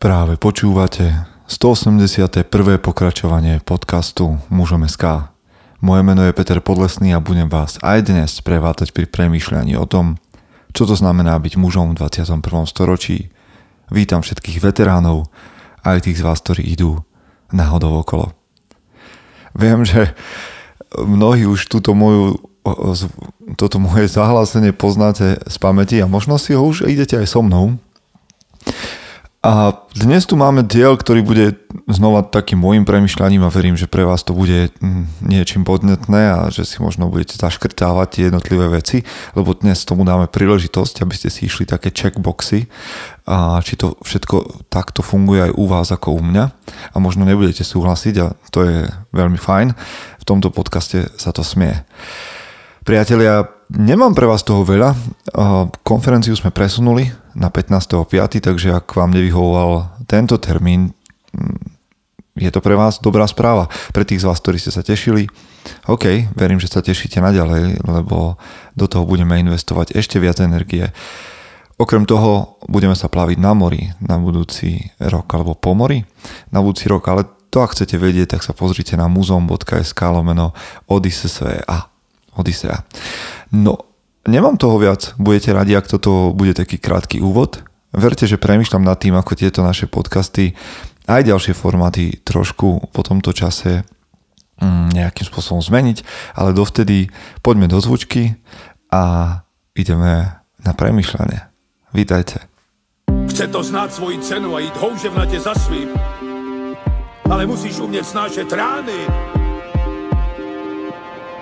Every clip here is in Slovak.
Práve počúvate 181. pokračovanie podcastu Mužom SK. Moje meno je Peter Podlesný a budem vás aj dnes prevádzať pri premýšľaní o tom, čo to znamená byť mužom v 21. storočí. Vítam všetkých veteránov, aj tých z vás, ktorí idú náhodou okolo. Viem, že mnohí už túto moju toto moje zahlásenie poznáte z pamäti a možno si ho už idete aj so mnou, a dnes tu máme diel, ktorý bude znova takým môjim premyšľaním a verím, že pre vás to bude mm, niečím podnetné a že si možno budete zaškrtávať tie jednotlivé veci, lebo dnes tomu dáme príležitosť, aby ste si išli také checkboxy a či to všetko takto funguje aj u vás ako u mňa a možno nebudete súhlasiť a to je veľmi fajn. V tomto podcaste sa to smie. Priatelia, nemám pre vás toho veľa. Konferenciu sme presunuli na 15.5., takže ak vám nevyhovoval tento termín, mm, je to pre vás dobrá správa. Pre tých z vás, ktorí ste sa tešili, OK, verím, že sa tešíte naďalej, lebo do toho budeme investovať ešte viac energie. Okrem toho budeme sa plaviť na mori na budúci rok alebo po mori na budúci rok, ale to ak chcete vedieť, tak sa pozrite na muzeum.sk lomeno Odyssea. Odisea. No, nemám toho viac. Budete radi, ak toto bude taký krátky úvod. Verte, že premyšľam nad tým, ako tieto naše podcasty aj ďalšie formáty trošku po tomto čase mm, nejakým spôsobom zmeniť, ale dovtedy poďme do zvučky a ideme na premyšľanie. Vítajte. Chce to znáť svoji cenu a ísť houževnate za svým, ale musíš umieť snášať rány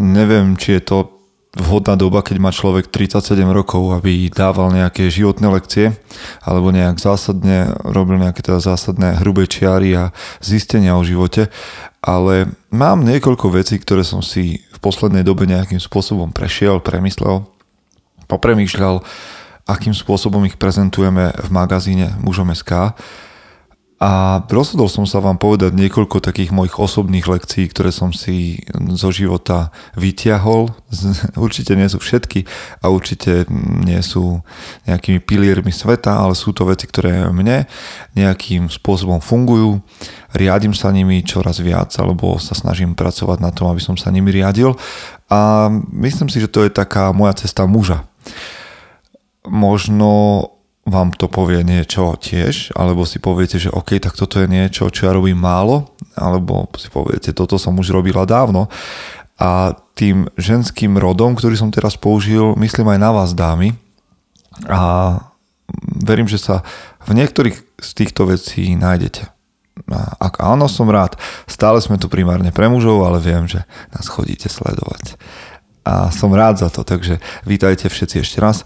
Neviem, či je to vhodná doba, keď má človek 37 rokov, aby dával nejaké životné lekcie alebo nejak zásadne robil nejaké teda zásadné hrubé čiary a zistenia o živote, ale mám niekoľko vecí, ktoré som si v poslednej dobe nejakým spôsobom prešiel, premyslel, popremýšľal, akým spôsobom ich prezentujeme v magazíne Mužom.sk a rozhodol som sa vám povedať niekoľko takých mojich osobných lekcií, ktoré som si zo života vyťahol. Určite nie sú všetky a určite nie sú nejakými piliermi sveta, ale sú to veci, ktoré mne nejakým spôsobom fungujú. Riadím sa nimi čoraz viac, alebo sa snažím pracovať na tom, aby som sa nimi riadil. A myslím si, že to je taká moja cesta muža. Možno vám to povie niečo tiež, alebo si poviete, že OK, tak toto je niečo, čo ja robím málo, alebo si poviete, toto som už robila dávno. A tým ženským rodom, ktorý som teraz použil, myslím aj na vás dámy. A verím, že sa v niektorých z týchto vecí nájdete. A ak áno, som rád. Stále sme tu primárne pre mužov, ale viem, že nás chodíte sledovať. A som rád za to, takže vítajte všetci ešte raz.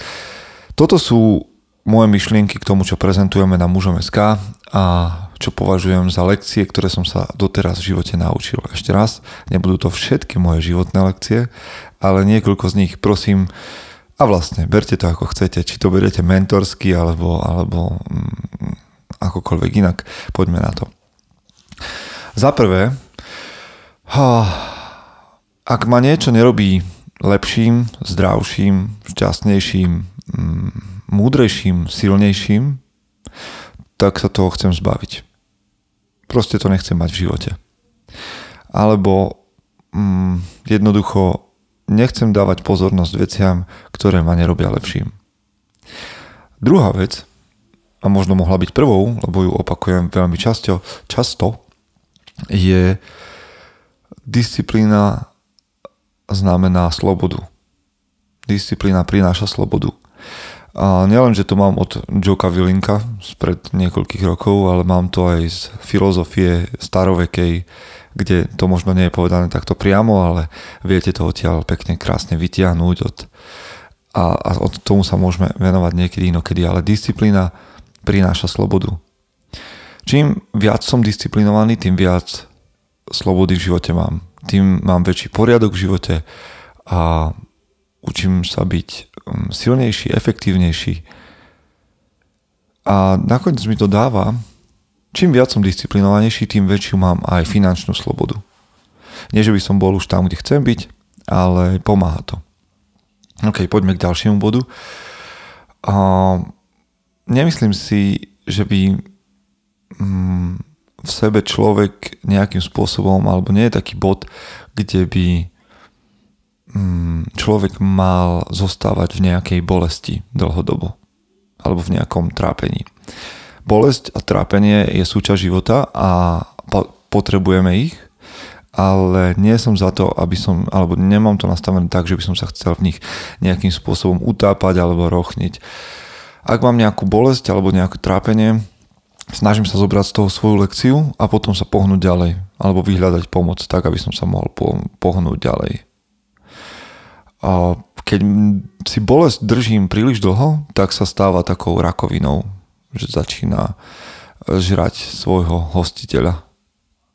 Toto sú moje myšlienky k tomu, čo prezentujeme na mužom SK a čo považujem za lekcie, ktoré som sa doteraz v živote naučil. Ešte raz, nebudú to všetky moje životné lekcie, ale niekoľko z nich, prosím, a vlastne, berte to ako chcete, či to beriete mentorsky, alebo, alebo mm, akokoľvek inak, poďme na to. Za prvé, ak ma niečo nerobí lepším, zdravším, šťastnejším, mm, múdrejším, silnejším, tak sa toho chcem zbaviť. Proste to nechcem mať v živote. Alebo mm, jednoducho nechcem dávať pozornosť veciam, ktoré ma nerobia lepším. Druhá vec, a možno mohla byť prvou, lebo ju opakujem veľmi často, často je disciplína znamená slobodu. Disciplína prináša slobodu. A nielen, že to mám od Joka Vilinka spred niekoľkých rokov, ale mám to aj z filozofie starovekej, kde to možno nie je povedané takto priamo, ale viete to odtiaľ pekne krásne vytiahnuť od, a, a od tomu sa môžeme venovať niekedy inokedy, ale disciplína prináša slobodu. Čím viac som disciplinovaný, tým viac slobody v živote mám. Tým mám väčší poriadok v živote a učím sa byť silnejší, efektívnejší. A nakoniec mi to dáva, čím viac som disciplinovanejší, tým väčšiu mám aj finančnú slobodu. Nie, že by som bol už tam, kde chcem byť, ale pomáha to. OK, poďme k ďalšiemu bodu. A nemyslím si, že by mm, v sebe človek nejakým spôsobom, alebo nie je taký bod, kde by človek mal zostávať v nejakej bolesti dlhodobo alebo v nejakom trápení. Bolesť a trápenie je súčasť života a potrebujeme ich, ale nie som za to, aby som, alebo nemám to nastavené tak, že by som sa chcel v nich nejakým spôsobom utápať alebo rochniť. Ak mám nejakú bolesť alebo nejaké trápenie, snažím sa zobrať z toho svoju lekciu a potom sa pohnúť ďalej alebo vyhľadať pomoc tak, aby som sa mohol pohnúť ďalej. A keď si bolesť držím príliš dlho, tak sa stáva takou rakovinou, že začína žrať svojho hostiteľa.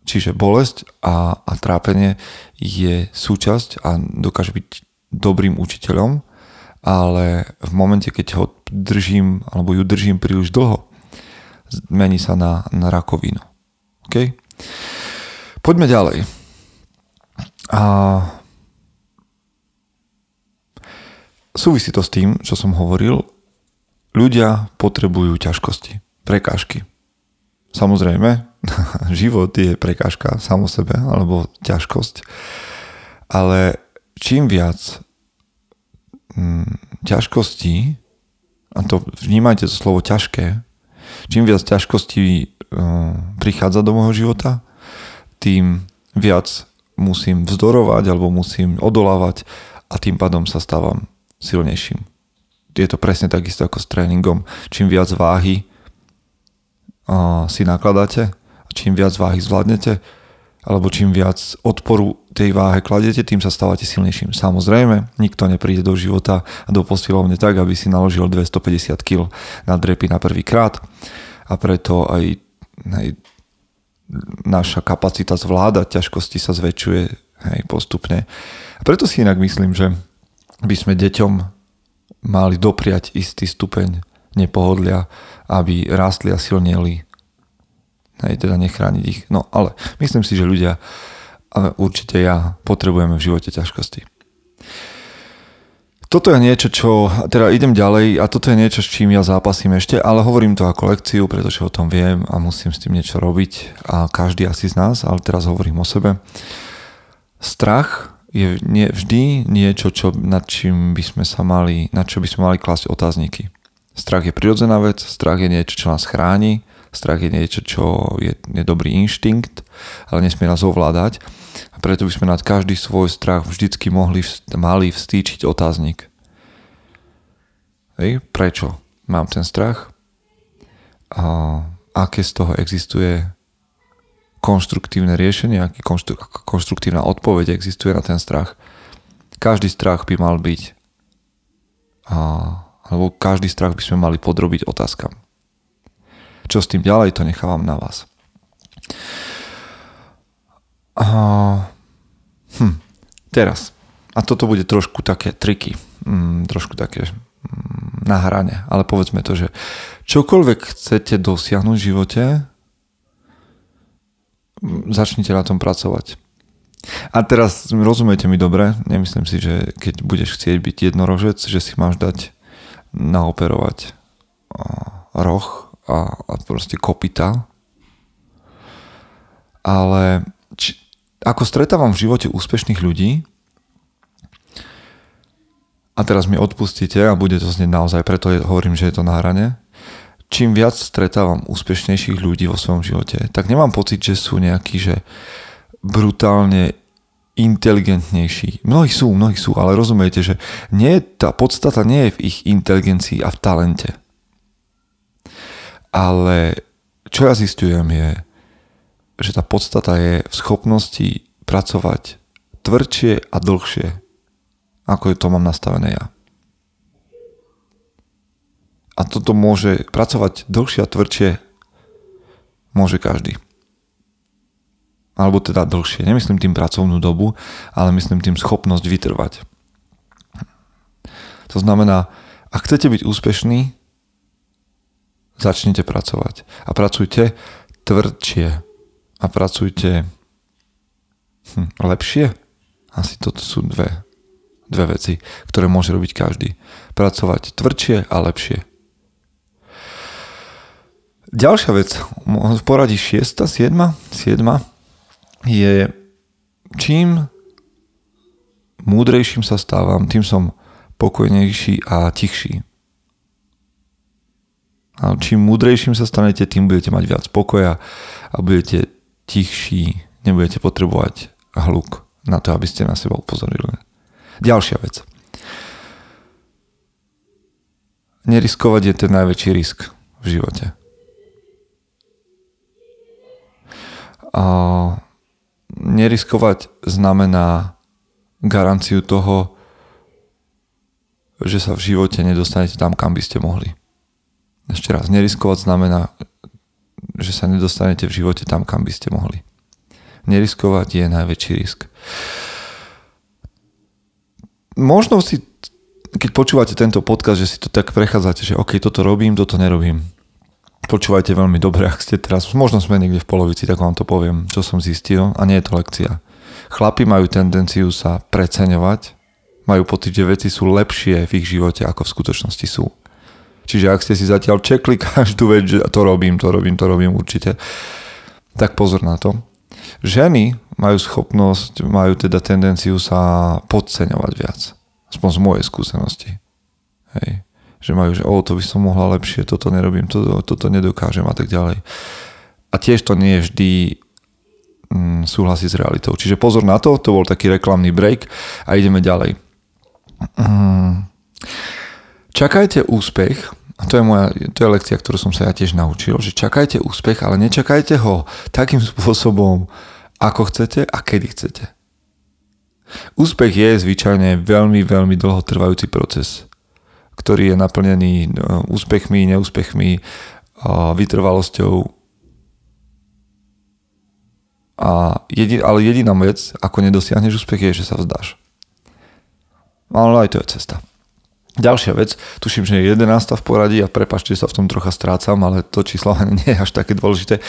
Čiže bolesť a, a trápenie je súčasť a dokáže byť dobrým učiteľom, ale v momente, keď ho držím alebo ju držím príliš dlho, mení sa na, na rakovinu. OK? Poďme ďalej. A súvisí to s tým, čo som hovoril. Ľudia potrebujú ťažkosti, prekážky. Samozrejme, život je prekážka samo sebe, alebo ťažkosť. Ale čím viac mm, ťažkostí, a to vnímajte to slovo ťažké, čím viac ťažkostí uh, prichádza do môjho života, tým viac musím vzdorovať alebo musím odolávať a tým pádom sa stávam silnejším. Je to presne takisto ako s tréningom. Čím viac váhy si nakladáte, čím viac váhy zvládnete, alebo čím viac odporu tej váhe kladete, tým sa stávate silnejším. Samozrejme, nikto nepríde do života a do posilovne tak, aby si naložil 250 kg na drepy na prvý krát a preto aj, aj naša kapacita zvládať ťažkosti sa zväčšuje hej, postupne. A preto si inak myslím, že by sme deťom mali dopriať istý stupeň nepohodlia, aby rástli a silneli Hej, teda nechrániť ich. No ale myslím si, že ľudia, ale určite ja, potrebujeme v živote ťažkosti. Toto je niečo, čo, teda idem ďalej a toto je niečo, s čím ja zápasím ešte, ale hovorím to ako lekciu, pretože o tom viem a musím s tým niečo robiť a každý asi z nás, ale teraz hovorím o sebe. Strach je nie, vždy niečo, čo, nad čím by sme sa mali, nad čo by sme mali klásť otázniky. Strach je prirodzená vec, strach je niečo, čo nás chráni, Strach je niečo, čo je, je dobrý inštinkt, ale nesmie nás ovládať. A preto by sme nad každý svoj strach vždycky mohli, mali vstýčiť otáznik. Hej, prečo mám ten strach? A aké z toho existuje konštruktívne riešenie, aký konštru, konštruktívna odpoveď existuje na ten strach. Každý strach by mal byť a, alebo každý strach by sme mali podrobiť otázkam. Čo s tým ďalej, to nechávam na vás. A, hm, teraz. A toto bude trošku také triky. Mm, trošku také mm, na hrane. Ale povedzme to, že čokoľvek chcete dosiahnuť v živote, začnite na tom pracovať. A teraz rozumiete mi dobre, nemyslím si, že keď budeš chcieť byť jednorožec, že si máš dať naoperovať roh a, a proste kopita. Ale či, ako stretávam v živote úspešných ľudí, a teraz mi odpustíte a bude to znieť naozaj, preto hovorím, že je to na hrane, čím viac stretávam úspešnejších ľudí vo svojom živote, tak nemám pocit, že sú nejakí, že brutálne inteligentnejší. Mnohí sú, mnohí sú, ale rozumiete, že nie, tá podstata nie je v ich inteligencii a v talente. Ale čo ja zistujem je, že tá podstata je v schopnosti pracovať tvrdšie a dlhšie, ako je to mám nastavené ja. A toto môže pracovať dlhšie a tvrdšie Môže každý. Alebo teda dlhšie. Nemyslím tým pracovnú dobu, ale myslím tým schopnosť vytrvať. To znamená, ak chcete byť úspešní, začnite pracovať. A pracujte tvrdšie. A pracujte hm, lepšie. Asi toto sú dve, dve veci, ktoré môže robiť každý. Pracovať tvrdšie a lepšie. Ďalšia vec, v poradí 6, 7, 7 je čím múdrejším sa stávam, tým som pokojnejší a tichší. A čím múdrejším sa stanete, tým budete mať viac pokoja a budete tichší, nebudete potrebovať hluk na to, aby ste na seba upozorili. Ďalšia vec. Neriskovať je ten najväčší risk v živote. A neriskovať znamená garanciu toho, že sa v živote nedostanete tam, kam by ste mohli. Ešte raz, neriskovať znamená, že sa nedostanete v živote tam, kam by ste mohli. Neriskovať je najväčší risk. Možno si, keď počúvate tento podcast, že si to tak prechádzate, že OK, toto robím, toto nerobím Počúvajte veľmi dobre, ak ste teraz, možno sme niekde v polovici, tak vám to poviem, čo som zistil a nie je to lekcia. Chlapi majú tendenciu sa preceňovať, majú pocit, že veci sú lepšie v ich živote, ako v skutočnosti sú. Čiže ak ste si zatiaľ čekli každú vec, že to robím, to robím, to robím určite, tak pozor na to. Ženy majú schopnosť, majú teda tendenciu sa podceňovať viac. Aspoň z mojej skúsenosti. Hej že majú, že o, to by som mohla lepšie, toto nerobím, toto, toto nedokážem a tak ďalej. A tiež to nie je vždy mm, súhlasí s realitou. Čiže pozor na to, to bol taký reklamný break a ideme ďalej. Mm. Čakajte úspech, a to je, moja, to je lekcia, ktorú som sa ja tiež naučil, že čakajte úspech, ale nečakajte ho takým spôsobom, ako chcete a kedy chcete. Úspech je zvyčajne veľmi, veľmi dlhotrvajúci proces ktorý je naplnený no, úspechmi, neúspechmi, vytrvalosťou. A jedin, ale jediná vec, ako nedosiahneš úspech, je, že sa vzdáš. Ale aj to je cesta. Ďalšia vec, tuším, že je 11. v poradí a prepačte, sa v tom trocha strácam, ale to číslo nie je až také dôležité.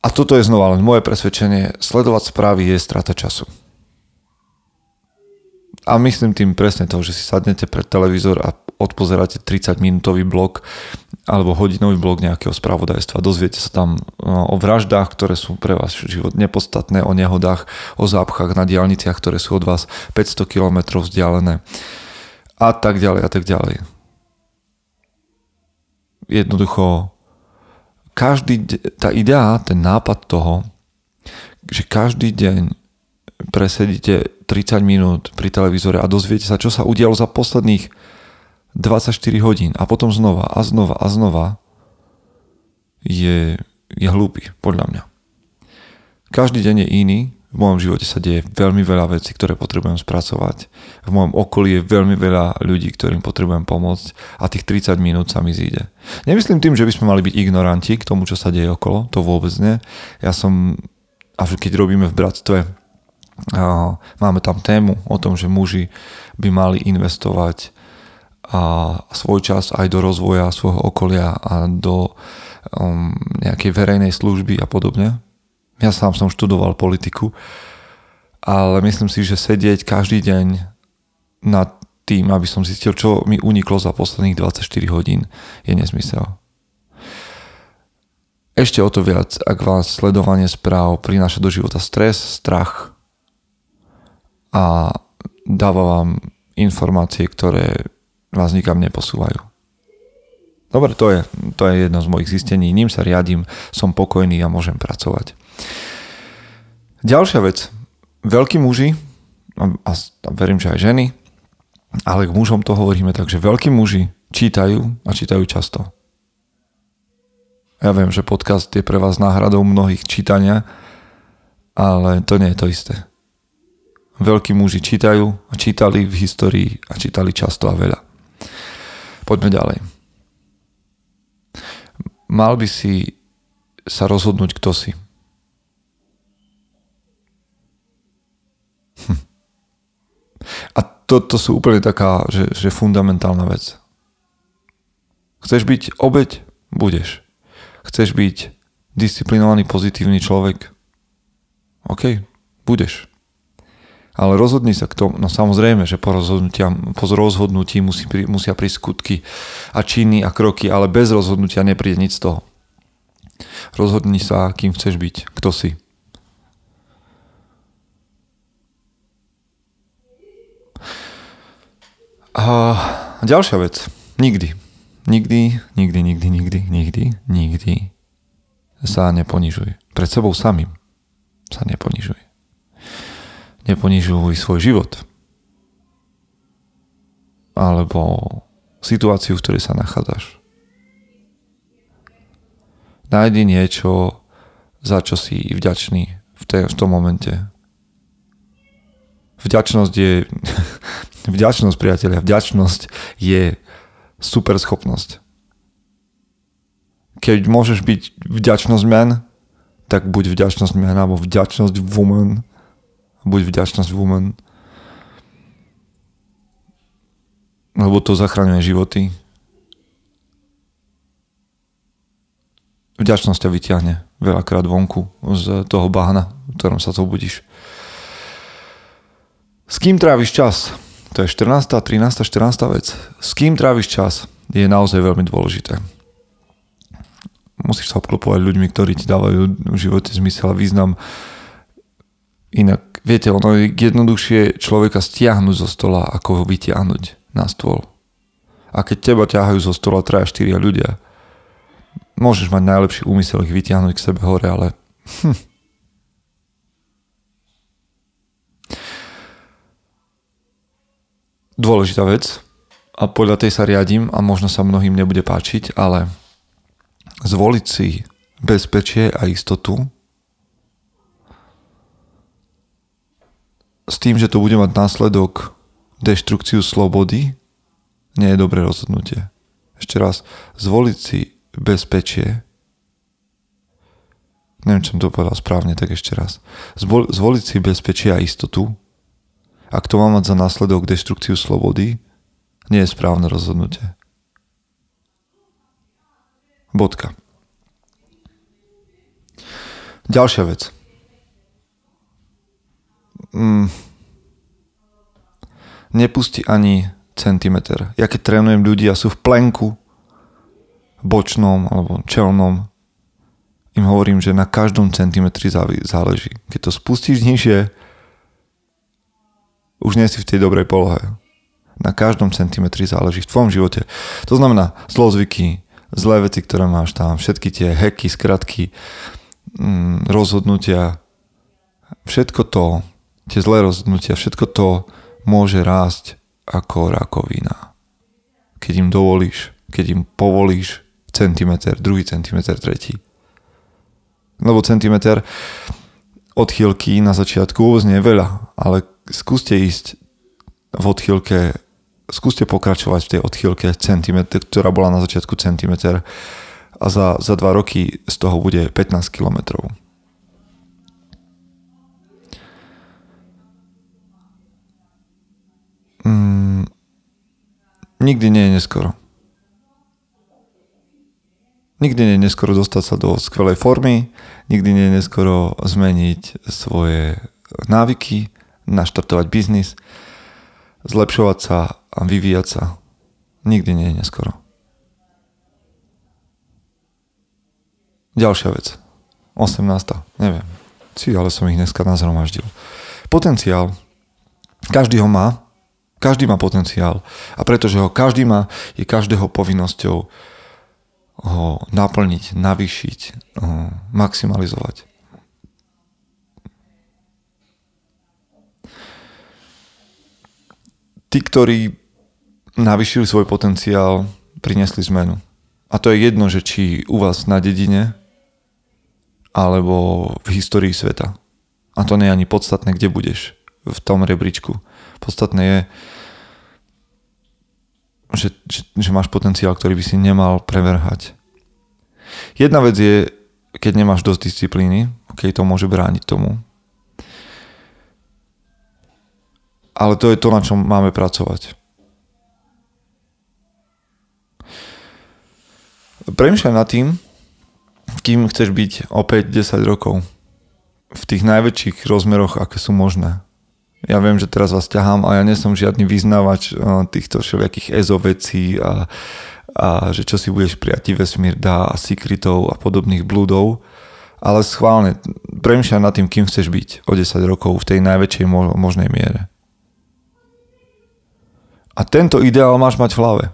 A toto je znova len moje presvedčenie, sledovať správy je strata času. A myslím tým presne to, že si sadnete pred televízor a odpozeráte 30 minútový blok alebo hodinový blok nejakého spravodajstva. Dozviete sa tam no, o vraždách, ktoré sú pre vás život nepodstatné, o nehodách, o zápchách na diálniciach, ktoré sú od vás 500 km vzdialené a tak ďalej a tak ďalej. Jednoducho každý, tá idea, ten nápad toho, že každý deň presedíte 30 minút pri televízore a dozviete sa, čo sa udialo za posledných 24 hodín a potom znova a znova a znova je, je hlúpy, podľa mňa. Každý deň je iný, v mojom živote sa deje veľmi veľa vecí, ktoré potrebujem spracovať. V mojom okolí je veľmi veľa ľudí, ktorým potrebujem pomôcť a tých 30 minút sa mi zíde. Nemyslím tým, že by sme mali byť ignoranti k tomu, čo sa deje okolo, to vôbec nie. Ja som, a keď robíme v bratstve Máme tam tému o tom, že muži by mali investovať a svoj čas aj do rozvoja svojho okolia a do um, nejakej verejnej služby a podobne. Ja sám som študoval politiku, ale myslím si, že sedieť každý deň nad tým, aby som zistil, čo mi uniklo za posledných 24 hodín, je nezmysel. Ešte o to viac, ak vás sledovanie správ prináša do života stres, strach, a dáva vám informácie, ktoré vás nikam neposúvajú. Dobre, to je, to je jedno z mojich zistení. Ním sa riadím, som pokojný a môžem pracovať. Ďalšia vec. Veľkí muži, a verím, že aj ženy, ale k mužom to hovoríme tak, že veľkí muži čítajú a čítajú často. Ja viem, že podcast je pre vás náhradou mnohých čítania, ale to nie je to isté. Veľkí muži čítajú a čítali v histórii a čítali často a veľa. Poďme ďalej. Mal by si sa rozhodnúť, kto si. Hm. A to, to sú úplne taká, že, že fundamentálna vec. Chceš byť obeď? Budeš. Chceš byť disciplinovaný, pozitívny človek? OK, budeš. Ale rozhodni sa k tomu, no samozrejme, že po, po rozhodnutí musí, musia prísť skutky a činy a kroky, ale bez rozhodnutia nepríde nič z toho. Rozhodni sa, kým chceš byť, kto si. A ďalšia vec. Nikdy. Nikdy, nikdy, nikdy, nikdy, nikdy, nikdy sa neponižuj. Pred sebou samým sa neponižuj. Neponižuj svoj život. Alebo situáciu, v ktorej sa nachádzaš. Nájdi niečo, za čo si vďačný v, te, v tom momente. Vďačnosť je Vďačnosť, priatelia, vďačnosť je super schopnosť. Keď môžeš byť vďačnosť man, tak buď vďačnosť man, alebo vďačnosť woman. Buď vďačnosť woman. Lebo to zachraňuje životy. Vďačnosť ťa vyťahne veľakrát vonku z toho bahna, v ktorom sa zobudíš. S kým tráviš čas? To je 14., 13., 14. vec. S kým tráviš čas je naozaj veľmi dôležité. Musíš sa obklopovať ľuďmi, ktorí ti dávajú v živote zmysel a význam. Inak, viete, ono je jednoduchšie človeka stiahnuť zo stola, ako ho vytiahnuť na stôl. A keď teba ťahajú zo stola 3 4 ľudia, môžeš mať najlepší úmysel ich vytiahnuť k sebe hore, ale hm, dôležitá vec a podľa tej sa riadím a možno sa mnohým nebude páčiť, ale zvoliť si bezpečie a istotu s tým, že to bude mať následok deštrukciu slobody, nie je dobré rozhodnutie. Ešte raz, zvoliť si bezpečie neviem, čo som to povedal správne, tak ešte raz. Zvoliť si bezpečie a istotu ak to má mať za následok deštrukciu slobody, nie je správne rozhodnutie. Bodka. Ďalšia vec. Mm. Nepusti ani centimeter. Ja keď trénujem ľudí a sú v plenku, bočnom alebo čelnom, im hovorím, že na každom centimetri záleží. Keď to spustíš nižšie, už nie si v tej dobrej polohe. Na každom centimetri záleží v tvojom živote. To znamená zlozvyky, zlé veci, ktoré máš tam, všetky tie heky, skratky, mm, rozhodnutia, všetko to, tie zlé rozhodnutia, všetko to môže rásť ako rakovina. Keď im dovolíš, keď im povolíš centimeter, druhý centimeter, tretí. Lebo centimeter odchýlky na začiatku vôbec nie je veľa, ale skúste ísť v odchýlke, skúste pokračovať v tej odchýlke centimetr, ktorá bola na začiatku centimetr a za, za dva roky z toho bude 15 kilometrov. Mm, nikdy nie je neskoro. Nikdy nie je neskoro dostať sa do skvelej formy, nikdy nie je neskoro zmeniť svoje návyky, naštartovať biznis, zlepšovať sa a vyvíjať sa. Nikdy nie je neskoro. Ďalšia vec. 18. Neviem. Si, ale som ich dneska nazhromaždil. Potenciál. Každý ho má. Každý má potenciál. A pretože ho každý má, je každého povinnosťou ho naplniť, navýšiť, maximalizovať. tí, ktorí navyšili svoj potenciál, priniesli zmenu. A to je jedno, že či u vás na dedine, alebo v histórii sveta. A to nie je ani podstatné, kde budeš v tom rebríčku. Podstatné je, že, že, že máš potenciál, ktorý by si nemal preverhať. Jedna vec je keď nemáš dosť disciplíny, keď to môže brániť tomu. Ale to je to, na čom máme pracovať. Premýšľaj nad tým, kým chceš byť opäť 10 rokov. V tých najväčších rozmeroch, aké sú možné. Ja viem, že teraz vás ťahám a ja nie som žiadny vyznávač eh, týchto všelijakých EZO vecí a, a že čo si budeš prijať vesmír dá a secretov a podobných blúdov. Ale schválne, premýšľaj nad tým, kým chceš byť o 10 rokov v tej najväčšej možnej miere. A tento ideál máš mať v hlave.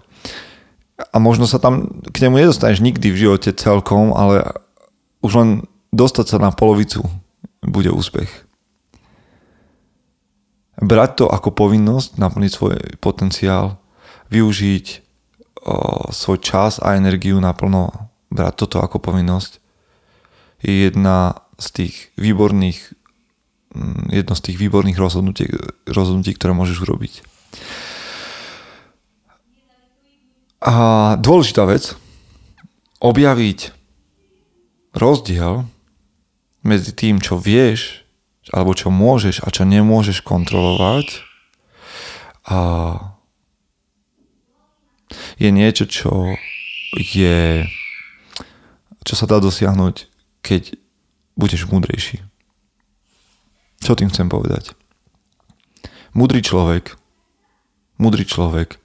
A možno sa tam k nemu nedostaneš nikdy v živote celkom, ale už len dostať sa na polovicu bude úspech. Brať to ako povinnosť, naplniť svoj potenciál, využiť o, svoj čas a energiu naplno, brať toto ako povinnosť, je jedna z tých výborných mm, jedno z tých výborných rozhodnutí, rozhodnutí ktoré môžeš urobiť. A dôležitá vec, objaviť rozdiel medzi tým, čo vieš, alebo čo môžeš a čo nemôžeš kontrolovať a je niečo, čo je čo sa dá dosiahnuť, keď budeš múdrejší. Čo tým chcem povedať? Múdry človek, múdry človek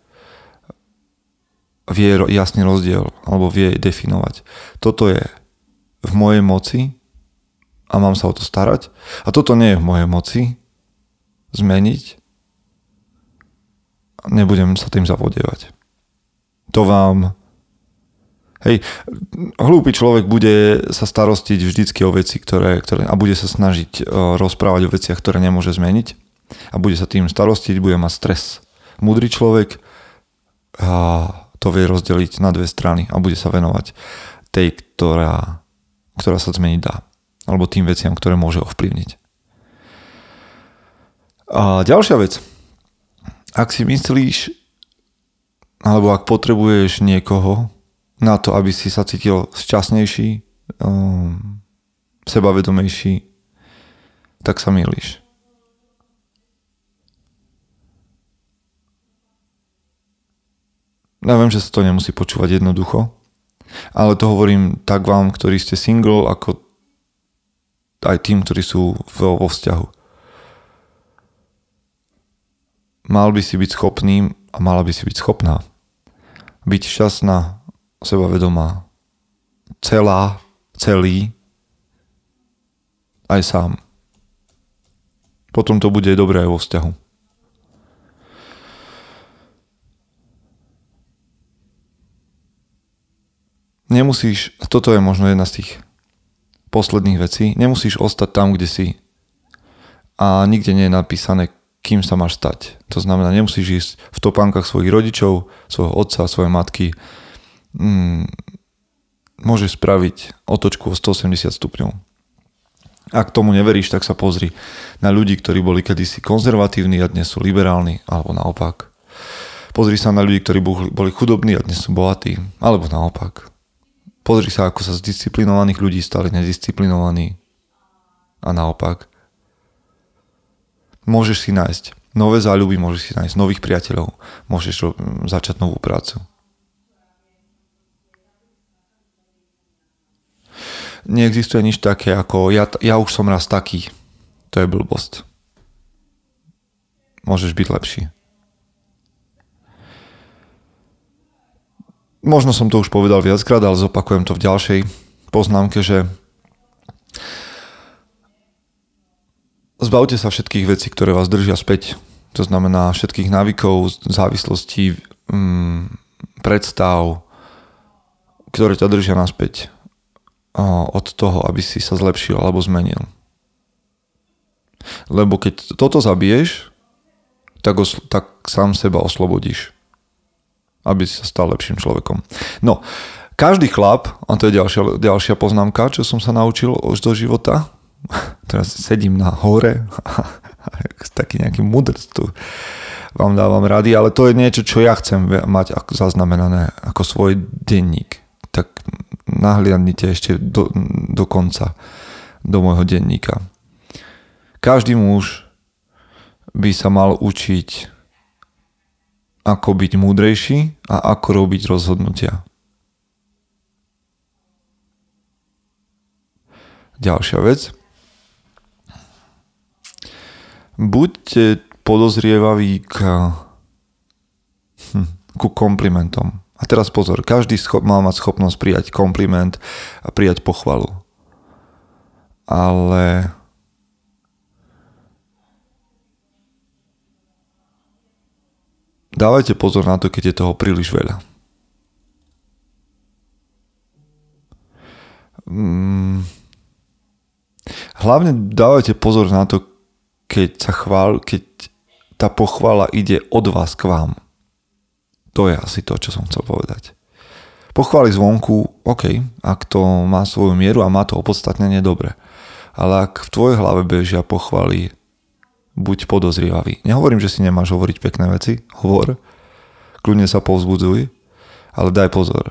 vie jasný rozdiel, alebo vie definovať. Toto je v mojej moci a mám sa o to starať. A toto nie je v mojej moci zmeniť. Nebudem sa tým zavodievať. To vám... Hej, hlúpy človek bude sa starostiť vždycky o veci, ktoré, ktoré a bude sa snažiť uh, rozprávať o veciach, ktoré nemôže zmeniť a bude sa tým starostiť, bude mať stres. Múdry človek uh, to vie rozdeliť na dve strany a bude sa venovať tej, ktorá, ktorá sa zmeniť dá. Alebo tým veciam, ktoré môže ovplyvniť. A ďalšia vec. Ak si myslíš, alebo ak potrebuješ niekoho na to, aby si sa cítil šťastnejší, um, sebavedomejší, tak sa milíš. Ja viem, že sa to nemusí počúvať jednoducho, ale to hovorím tak vám, ktorí ste single, ako aj tým, ktorí sú vo, vo vzťahu. Mal by si byť schopný a mala by si byť schopná byť šťastná, sebavedomá, celá, celý, aj sám. Potom to bude dobré aj vo vzťahu. nemusíš, toto je možno jedna z tých posledných vecí, nemusíš ostať tam, kde si a nikde nie je napísané, kým sa máš stať. To znamená, nemusíš ísť v topánkach svojich rodičov, svojho otca, svojej matky. Mm, môžeš spraviť otočku o 180 stupňov. Ak tomu neveríš, tak sa pozri na ľudí, ktorí boli kedysi konzervatívni a dnes sú liberálni, alebo naopak. Pozri sa na ľudí, ktorí boli chudobní a dnes sú bohatí, alebo naopak. Pozri sa, ako sa z disciplinovaných ľudí stali nedisciplinovaní. A naopak. Môžeš si nájsť nové záľuby, môžeš si nájsť nových priateľov, môžeš začať novú prácu. Neexistuje nič také ako ja, ja už som raz taký. To je blbosť. Môžeš byť lepší. Možno som to už povedal viackrát, ale zopakujem to v ďalšej poznámke, že zbavte sa všetkých vecí, ktoré vás držia späť. To znamená všetkých návykov, závislostí, mm, predstav, ktoré ťa držia naspäť od toho, aby si sa zlepšil alebo zmenil. Lebo keď toto zabiješ, tak, osl- tak sám seba oslobodíš aby sa stal lepším človekom. No, každý chlap, a to je ďalšia, ďalšia poznámka, čo som sa naučil už do života, teraz sedím na hore, taký nejaký mudrc tu vám dávam rady, ale to je niečo, čo ja chcem mať ako zaznamenané ako svoj denník. tak nahliadnite ešte do, do konca do môjho denníka. Každý muž by sa mal učiť ako byť múdrejší a ako robiť rozhodnutia. Ďalšia vec. Buďte podozrievaví k, hm, ku komplimentom. A teraz pozor, každý schop, má mať schopnosť prijať kompliment a prijať pochvalu. Ale dávajte pozor na to, keď je toho príliš veľa. Mm. Hlavne dávajte pozor na to, keď sa chvál, keď tá pochvala ide od vás k vám. To je asi to, čo som chcel povedať. Pochváli zvonku, OK, ak to má svoju mieru a má to opodstatnenie, dobre. Ale ak v tvojej hlave bežia pochvály, buď podozrievavý. Nehovorím, že si nemáš hovoriť pekné veci, hovor, kľudne sa povzbudzuj, ale daj pozor.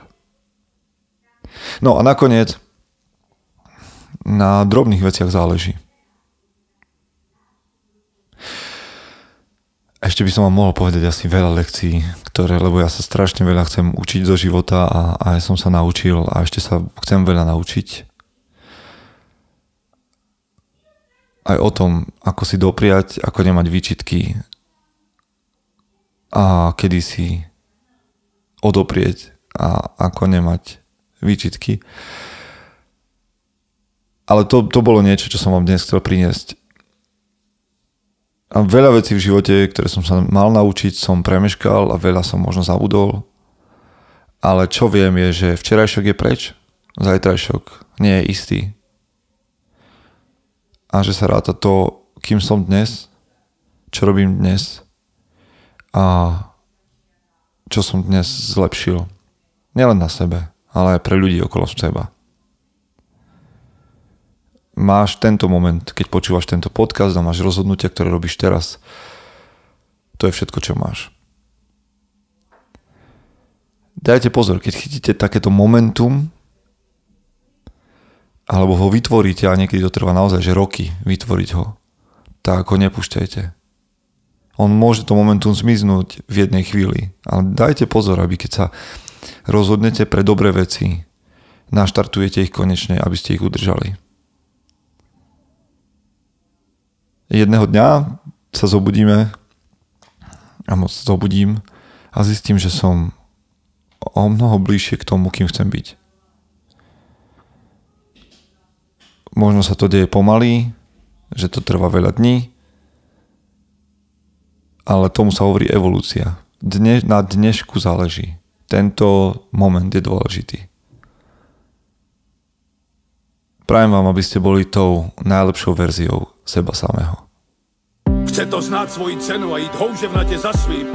No a nakoniec, na drobných veciach záleží. Ešte by som vám mohol povedať asi veľa lekcií, ktoré, lebo ja sa strašne veľa chcem učiť zo života a, a ja som sa naučil a ešte sa chcem veľa naučiť. Aj o tom, ako si dopriať, ako nemať výčitky a kedy si odoprieť a ako nemať výčitky. Ale to, to bolo niečo, čo som vám dnes chcel priniesť a veľa vecí v živote, ktoré som sa mal naučiť, som premeškal a veľa som možno zabudol. Ale čo viem je, že včerajšok je preč, zajtrajšok nie je istý. A že sa ráta to, kým som dnes, čo robím dnes a čo som dnes zlepšil. Nielen na sebe, ale aj pre ľudí okolo seba máš tento moment, keď počúvaš tento podcast a máš rozhodnutia, ktoré robíš teraz. To je všetko, čo máš. Dajte pozor, keď chytíte takéto momentum, alebo ho vytvoríte a niekedy to trvá naozaj, že roky vytvoriť ho, tak ho nepúšťajte. On môže to momentum zmiznúť v jednej chvíli, ale dajte pozor, aby keď sa rozhodnete pre dobré veci, naštartujete ich konečne, aby ste ich udržali. jedného dňa sa zobudíme a moc zobudím a zistím, že som o mnoho bližšie k tomu, kým chcem byť. Možno sa to deje pomaly, že to trvá veľa dní, ale tomu sa hovorí evolúcia. Dne, na dnešku záleží. Tento moment je dôležitý. Prajem vám, aby ste boli tou najlepšou verziou seba samého. Chce to znát svoji cenu a jít houževnatě za svým.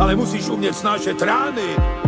Ale musíš umět snášet rány.